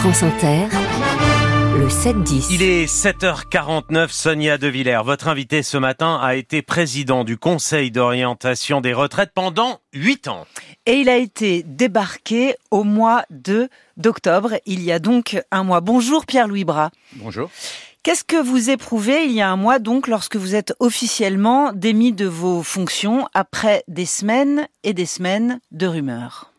France Inter, le 7-10. Il est 7h49, Sonia De Villers. Votre invité ce matin a été président du Conseil d'orientation des retraites pendant 8 ans. Et il a été débarqué au mois de d'octobre, il y a donc un mois. Bonjour Pierre-Louis Bras. Bonjour. Qu'est-ce que vous éprouvez il y a un mois donc lorsque vous êtes officiellement démis de vos fonctions après des semaines et des semaines de rumeurs?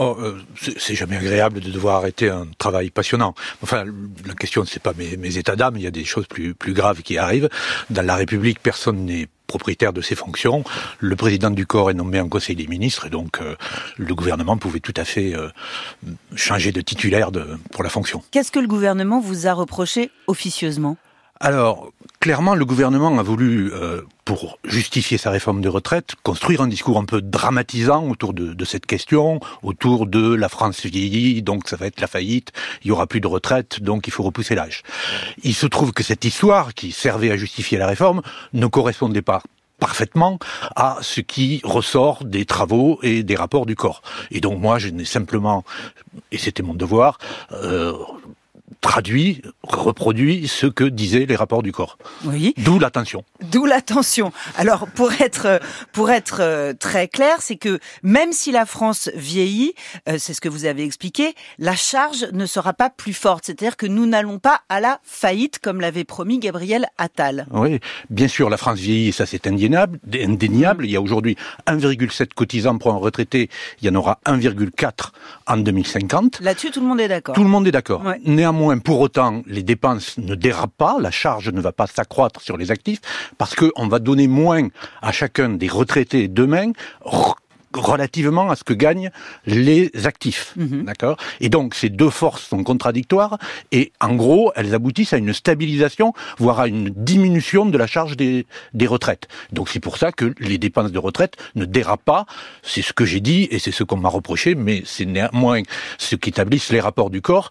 Oh, euh, c'est jamais agréable de devoir arrêter un travail passionnant. Enfin, la question, c'est pas mes, mes états d'âme. Il y a des choses plus, plus graves qui arrivent. Dans la République, personne n'est propriétaire de ses fonctions. Le président du corps est nommé en Conseil des ministres et donc euh, le gouvernement pouvait tout à fait euh, changer de titulaire de, pour la fonction. Qu'est-ce que le gouvernement vous a reproché officieusement? Alors, clairement, le gouvernement a voulu, euh, pour justifier sa réforme de retraite, construire un discours un peu dramatisant autour de, de, cette question, autour de la France vieillit, donc ça va être la faillite, il y aura plus de retraite, donc il faut repousser l'âge. Il se trouve que cette histoire, qui servait à justifier la réforme, ne correspondait pas parfaitement à ce qui ressort des travaux et des rapports du corps. Et donc moi, je n'ai simplement, et c'était mon devoir, euh, traduit, reproduit ce que disaient les rapports du corps. Oui. D'où l'attention. D'où l'attention. Alors pour être pour être euh, très clair, c'est que même si la France vieillit, euh, c'est ce que vous avez expliqué, la charge ne sera pas plus forte. C'est-à-dire que nous n'allons pas à la faillite comme l'avait promis Gabriel Attal. Oui, bien sûr, la France vieillit, ça c'est indéniable. indéniable. Il y a aujourd'hui 1,7 cotisants pour un retraité. Il y en aura 1,4 en 2050. Là-dessus, tout le monde est d'accord. Tout le monde est d'accord. Ouais. Néanmoins pour autant, les dépenses ne dérapent pas, la charge ne va pas s'accroître sur les actifs, parce qu'on va donner moins à chacun des retraités demain relativement à ce que gagnent les actifs. Mhm. D'accord? Et donc, ces deux forces sont contradictoires et, en gros, elles aboutissent à une stabilisation, voire à une diminution de la charge des, des retraites. Donc, c'est pour ça que les dépenses de retraite ne dérapent pas. C'est ce que j'ai dit et c'est ce qu'on m'a reproché, mais c'est néanmoins ce qu'établissent les rapports du corps.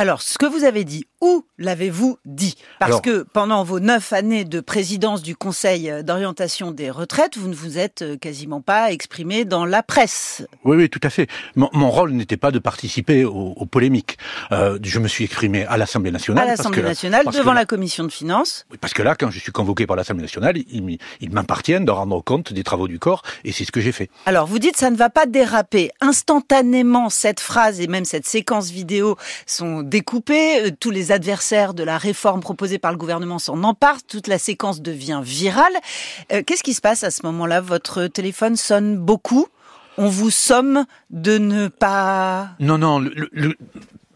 Alors, ce que vous avez dit, où l'avez-vous dit Parce Alors, que pendant vos neuf années de présidence du Conseil d'orientation des retraites, vous ne vous êtes euh, quasiment pas exprimé dans la presse. Oui, oui, tout à fait. Mon, mon rôle n'était pas de participer aux, aux polémiques. Euh, je me suis exprimé à l'Assemblée nationale. À l'Assemblée nationale, parce devant que la Commission de finances. Oui, parce que là, quand je suis convoqué par l'Assemblée nationale, il, il m'appartient de rendre compte des travaux du corps, et c'est ce que j'ai fait. Alors, vous dites ça ne va pas déraper. Instantanément, cette phrase et même cette séquence vidéo sont découpées. Euh, Tous les adversaires de la réforme proposée par le gouvernement s'en emparent. Toute la séquence devient virale. Euh, Qu'est-ce qui se passe à ce moment-là? Votre téléphone sonne beaucoup on vous somme de ne pas... Non, non, le,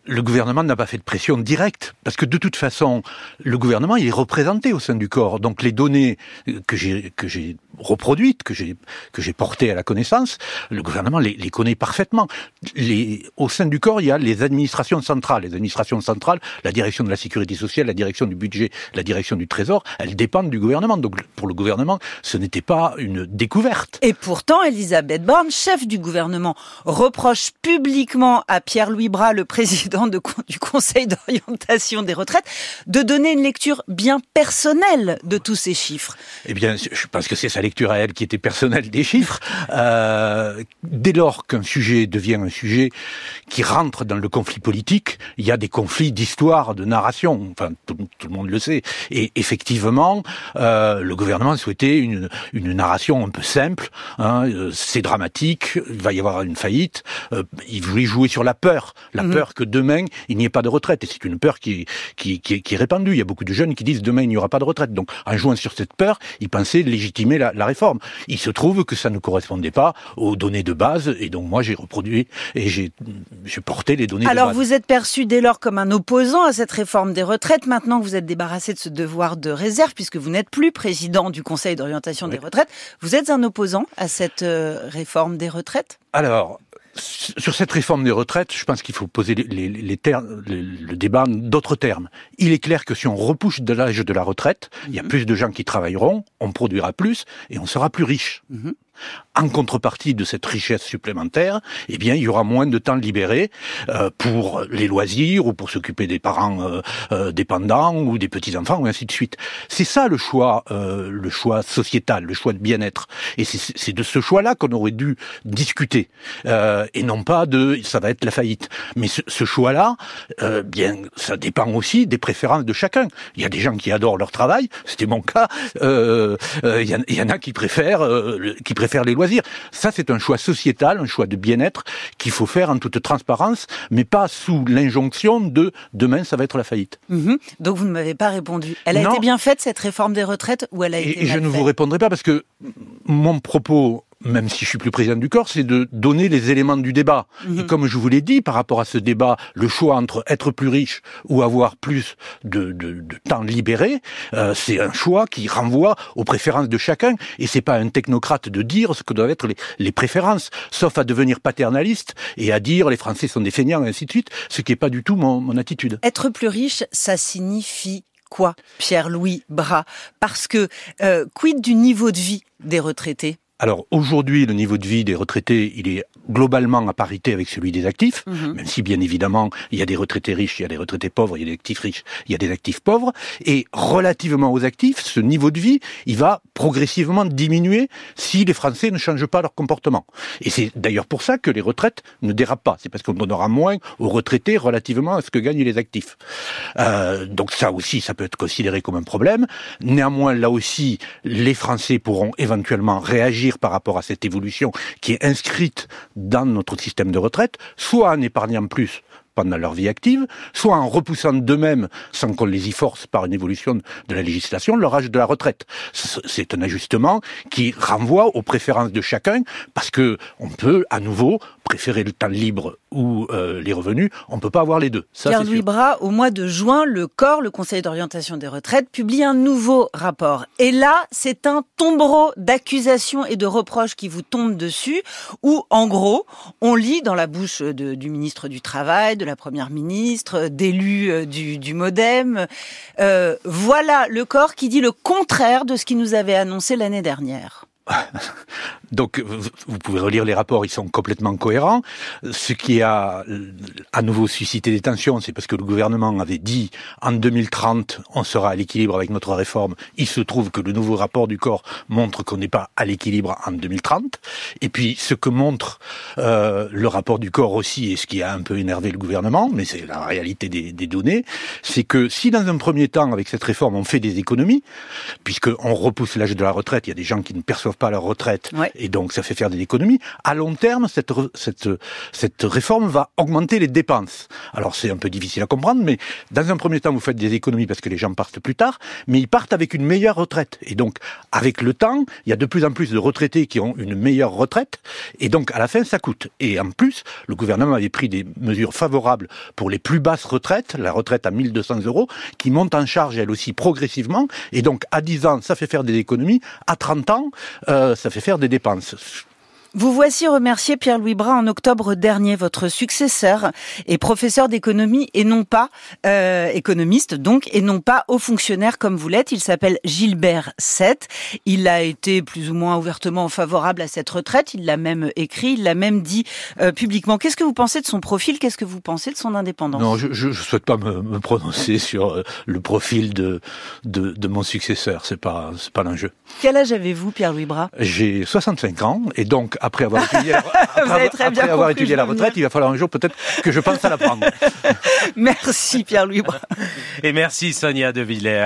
le gouvernement n'a pas fait de pression directe, parce que de toute façon, le gouvernement il est représenté au sein du corps. Donc les données que j'ai reproduites, que j'ai que j'ai portées à la connaissance, le gouvernement les, les connaît parfaitement. Les, au sein du corps, il y a les administrations centrales. Les administrations centrales, la direction de la sécurité sociale, la direction du budget, la direction du trésor, elles dépendent du gouvernement. Donc pour le gouvernement, ce n'était pas une découverte. Et pourtant, Elisabeth Borne, chef du gouvernement, reproche publiquement à Pierre-Louis Bras, le président de, du Conseil d'orientation des retraites, de donner une lecture bien personnelle de tous ces chiffres. Eh bien, je pense que c'est sa lecture à elle qui était personnelle des chiffres. Euh, dès lors qu'un sujet devient un sujet qui rentre dans le conflit politique, il y a des conflits d'histoire, de narration. Enfin, tout, tout, le monde le sait. Et effectivement, euh, le gouvernement souhaitait une, une narration un peu simple. Hein, c'est dramatique, il va y avoir une faillite. Euh, il voulait jouer sur la peur, la mmh. peur que demain il n'y ait pas de retraite. Et c'est une peur qui, qui, qui, qui, est répandue. Il y a beaucoup de jeunes qui disent demain il n'y aura pas de retraite. Donc, en jouant sur cette peur, ils pensaient légitimer la, la réforme. Il se trouve que ça ne correspondait pas aux données de base. Et donc, moi, j'ai reproduit et j'ai porté les données Alors, de base. vous êtes perçu dès lors comme un opposant à cette réforme des retraites. Maintenant que vous êtes débarrassé de ce devoir de réserve, puisque vous n'êtes plus président du Conseil d'orientation oui. des retraites, vous êtes un opposant à cette euh, réforme des retraites? Alors, sur cette réforme des retraites, je pense qu'il faut poser les, les, les termes, le, le débat d'autres termes. Il est clair que si on repousse de l'âge de la retraite, il y a plus de gens qui travailleront, on produira plus et on sera plus riche. Mmh. En contrepartie de cette richesse supplémentaire, eh bien, il y aura moins de temps libéré euh, pour les loisirs ou pour s'occuper des parents euh, euh, dépendants ou des petits enfants ou ainsi de suite. C'est ça le choix, le choix sociétal, le choix de bien-être. Et c'est de ce choix-là qu'on aurait dû discuter et non pas de ça va être la faillite. Mais ce, choix-là, bien, ça dépend aussi des préférences de chacun. Il y a des gens qui adorent leur travail, c'était mon cas. Il y, y, en a qui préfèrent qui préfèrent les loisirs ça, c'est un choix sociétal, un choix de bien-être qu'il faut faire en toute transparence, mais pas sous l'injonction de demain, ça va être la faillite. Mhm. Donc vous ne m'avez pas répondu. Elle a été bien faite, cette réforme des retraites, ou elle a été Et, et je ne vous répondrai pas parce que mon propos même si je suis plus président du corps, c'est de donner les éléments du débat. Mhm. Et comme je vous l'ai dit, par rapport à ce débat, le choix entre être plus riche ou avoir plus de, de, de temps libéré, euh, c'est un choix qui renvoie aux préférences de chacun. Et c'est pas un technocrate de dire ce que doivent être les, les, préférences, sauf à devenir paternaliste et à dire les Français sont des feignants et ainsi de suite, ce qui n'est pas du tout mon, mon attitude. Être plus riche, ça signifie quoi, Pierre-Louis Bras? Parce que euh, quid du niveau de vie des retraités? Alors aujourd'hui, le niveau de vie des retraités, il est globalement à parité avec celui des actifs, mhm. même si bien évidemment il y a des retraités riches, il y a des retraités pauvres, il y a des actifs riches, il y a des actifs pauvres. Et relativement aux actifs, ce niveau de vie, il va progressivement diminuer si les Français ne changent pas leur comportement. Et c'est d'ailleurs pour ça que les retraites ne dérapent pas. C'est parce qu'on donnera moins aux retraités relativement à ce que gagnent les actifs. Euh, donc ça aussi, ça peut être considéré comme un problème. Néanmoins, là aussi, les Français pourront éventuellement réagir par rapport à cette évolution qui est inscrite dans notre système de retraite, soit en épargnant plus pendant leur vie active, soit en repoussant d'eux-mêmes, sans qu'on les y force par une évolution de la législation, leur âge de la retraite. C'est un ajustement qui renvoie aux préférences de chacun, parce que on peut à nouveau préférer le temps libre ou euh, les revenus, on ne peut pas avoir les deux. Pierre-Louis Bras, au mois de juin, le corps, le Conseil d'orientation des retraites, publie un nouveau rapport. Et là, c'est un tombereau d'accusations et de reproches qui vous tombent dessus, où, en gros, on lit dans la bouche de, du ministre du Travail, de la Première ministre, d'élus euh, du, du, Modem, euh, voilà le corps qui dit le contraire de ce qu'il nous avait annoncé l'année dernière. Donc, vous pouvez relire les rapports, ils sont complètement cohérents. Ce qui a à nouveau suscité des tensions, c'est parce que le gouvernement avait dit en 2030, on sera à l'équilibre avec notre réforme. Il se trouve que le nouveau rapport du corps montre qu'on n'est pas à l'équilibre en 2030. Et puis, ce que montre euh, le rapport du corps aussi, et ce qui a un peu énervé le gouvernement, mais c'est la réalité des, des données, c'est que si dans un premier temps, avec cette réforme, on fait des économies, puisqu'on repousse l'âge de la retraite, il y a des gens qui ne perçoivent pas leur retraite, et donc ça fait faire des économies. À long terme, cette, cette, cette réforme va augmenter les dépenses. Alors c'est un peu difficile à comprendre, mais dans un premier temps, vous faites des économies parce que les gens partent plus tard, mais ils partent avec une meilleure retraite. Et donc, avec le temps, il y a de plus en plus de retraités qui ont une meilleure retraite, et donc à la fin, ça coûte. Et en plus, le gouvernement avait pris des mesures favorables pour les plus basses retraites, la retraite à 1200 euros, qui monte en charge elle aussi progressivement, et donc à 10 ans, ça fait faire des économies, à 30 ans, ça fait faire des dépenses. Vous voici remercié Pierre-Louis Bras en octobre dernier. Votre successeur est professeur d'économie et non pas euh, économiste donc et non pas haut fonctionnaire comme vous l'êtes. Il s'appelle Gilbert Sett. Il a été plus ou moins ouvertement favorable à cette retraite. Il l'a même écrit, il l'a même dit euh, publiquement. Qu'est-ce que vous pensez de son profil? Qu'est-ce que vous pensez de son indépendance? Non, je ne souhaite pas me, me, prononcer sur euh, le profil de, de, de mon successeur. C'est pas c'est pas l'enjeu. Quel âge avez-vous, Pierre-Louis Bras J'ai 65 ans et donc après avoir étudié, la, après, après avoir étudié la retraite, il va falloir un jour peut-être que je pense à la prendre. merci Pierre-Louis Et merci Sonia De Villers.